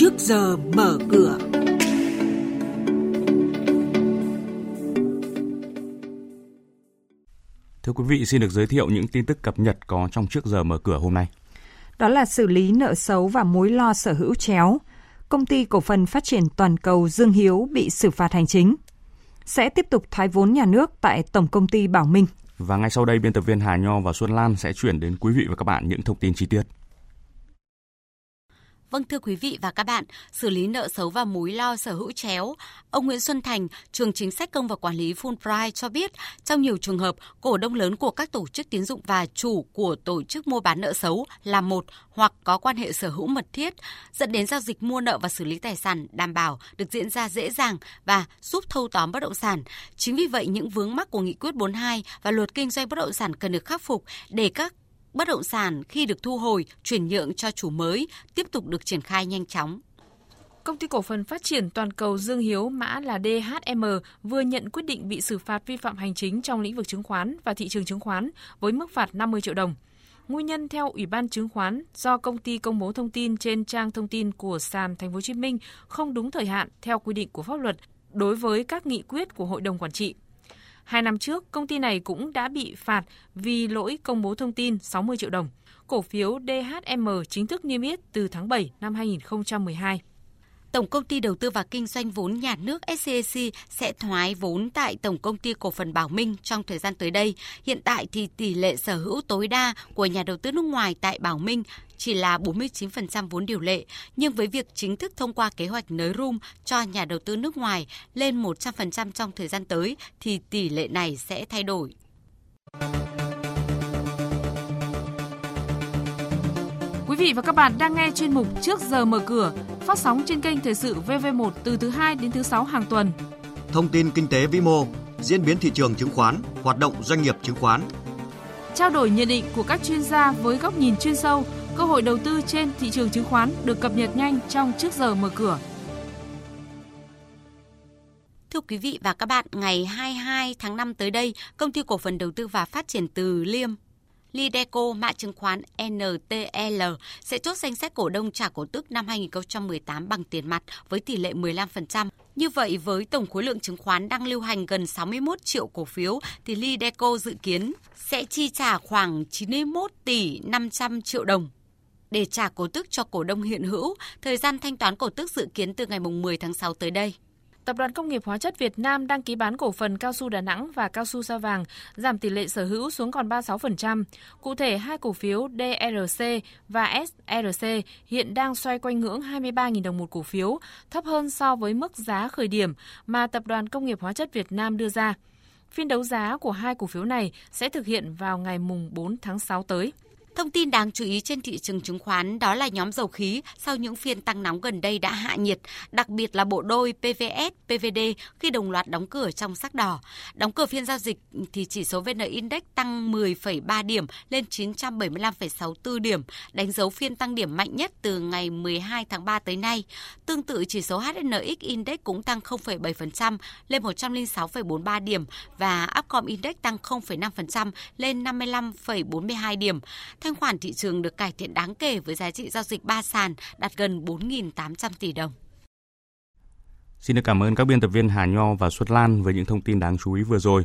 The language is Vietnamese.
trước giờ mở cửa. Thưa quý vị, xin được giới thiệu những tin tức cập nhật có trong trước giờ mở cửa hôm nay. Đó là xử lý nợ xấu và mối lo sở hữu chéo. Công ty cổ phần phát triển toàn cầu Dương Hiếu bị xử phạt hành chính. Sẽ tiếp tục thoái vốn nhà nước tại Tổng công ty Bảo Minh. Và ngay sau đây, biên tập viên Hà Nho và Xuân Lan sẽ chuyển đến quý vị và các bạn những thông tin chi tiết. Vâng thưa quý vị và các bạn, xử lý nợ xấu và mối lo sở hữu chéo, ông Nguyễn Xuân Thành, trường chính sách công và quản lý Fulbright cho biết, trong nhiều trường hợp, cổ đông lớn của các tổ chức tiến dụng và chủ của tổ chức mua bán nợ xấu là một hoặc có quan hệ sở hữu mật thiết, dẫn đến giao dịch mua nợ và xử lý tài sản đảm bảo được diễn ra dễ dàng và giúp thâu tóm bất động sản. Chính vì vậy, những vướng mắc của Nghị quyết 42 và luật kinh doanh bất động sản cần được khắc phục để các bất động sản khi được thu hồi, chuyển nhượng cho chủ mới tiếp tục được triển khai nhanh chóng. Công ty cổ phần phát triển toàn cầu Dương Hiếu mã là DHM vừa nhận quyết định bị xử phạt vi phạm hành chính trong lĩnh vực chứng khoán và thị trường chứng khoán với mức phạt 50 triệu đồng. Nguyên nhân theo Ủy ban chứng khoán do công ty công bố thông tin trên trang thông tin của sàn Thành phố Hồ Chí Minh không đúng thời hạn theo quy định của pháp luật đối với các nghị quyết của hội đồng quản trị. Hai năm trước, công ty này cũng đã bị phạt vì lỗi công bố thông tin 60 triệu đồng. Cổ phiếu DHM chính thức niêm yết từ tháng 7 năm 2012. Tổng công ty đầu tư và kinh doanh vốn nhà nước SCAC sẽ thoái vốn tại Tổng công ty cổ phần Bảo Minh trong thời gian tới đây. Hiện tại thì tỷ lệ sở hữu tối đa của nhà đầu tư nước ngoài tại Bảo Minh chỉ là 49% vốn điều lệ, nhưng với việc chính thức thông qua kế hoạch nới room cho nhà đầu tư nước ngoài lên 100% trong thời gian tới thì tỷ lệ này sẽ thay đổi. Quý vị và các bạn đang nghe chuyên mục Trước giờ mở cửa, phát sóng trên kênh Thời sự VV1 từ thứ 2 đến thứ 6 hàng tuần. Thông tin kinh tế vĩ mô, diễn biến thị trường chứng khoán, hoạt động doanh nghiệp chứng khoán. Trao đổi nhận định của các chuyên gia với góc nhìn chuyên sâu, cơ hội đầu tư trên thị trường chứng khoán được cập nhật nhanh trong Trước giờ mở cửa. Thưa quý vị và các bạn, ngày 22 tháng 5 tới đây, Công ty Cổ phần Đầu tư và Phát triển Từ Liêm Lideco mã chứng khoán NTL sẽ chốt danh sách cổ đông trả cổ tức năm 2018 bằng tiền mặt với tỷ lệ 15%. Như vậy, với tổng khối lượng chứng khoán đang lưu hành gần 61 triệu cổ phiếu, thì Lideco dự kiến sẽ chi trả khoảng 91 tỷ 500 triệu đồng để trả cổ tức cho cổ đông hiện hữu. Thời gian thanh toán cổ tức dự kiến từ ngày 10 tháng 6 tới đây. Tập đoàn Công nghiệp Hóa chất Việt Nam đăng ký bán cổ phần cao su Đà Nẵng và cao su Sa Vàng, giảm tỷ lệ sở hữu xuống còn 36%. Cụ thể, hai cổ phiếu DRC và SRC hiện đang xoay quanh ngưỡng 23.000 đồng một cổ phiếu, thấp hơn so với mức giá khởi điểm mà Tập đoàn Công nghiệp Hóa chất Việt Nam đưa ra. Phiên đấu giá của hai cổ phiếu này sẽ thực hiện vào ngày mùng 4 tháng 6 tới. Thông tin đáng chú ý trên thị trường chứng khoán đó là nhóm dầu khí sau những phiên tăng nóng gần đây đã hạ nhiệt, đặc biệt là bộ đôi PVS, PVD khi đồng loạt đóng cửa trong sắc đỏ. Đóng cửa phiên giao dịch thì chỉ số VN Index tăng 10,3 điểm lên 975,64 điểm, đánh dấu phiên tăng điểm mạnh nhất từ ngày 12 tháng 3 tới nay. Tương tự chỉ số HNX Index cũng tăng 0,7% lên 106,43 điểm và Upcom Index tăng 0,5% lên 55,42 điểm thanh khoản thị trường được cải thiện đáng kể với giá trị giao dịch ba sàn đạt gần 4.800 tỷ đồng. Xin được cảm ơn các biên tập viên Hà Nho và Xuất Lan với những thông tin đáng chú ý vừa rồi.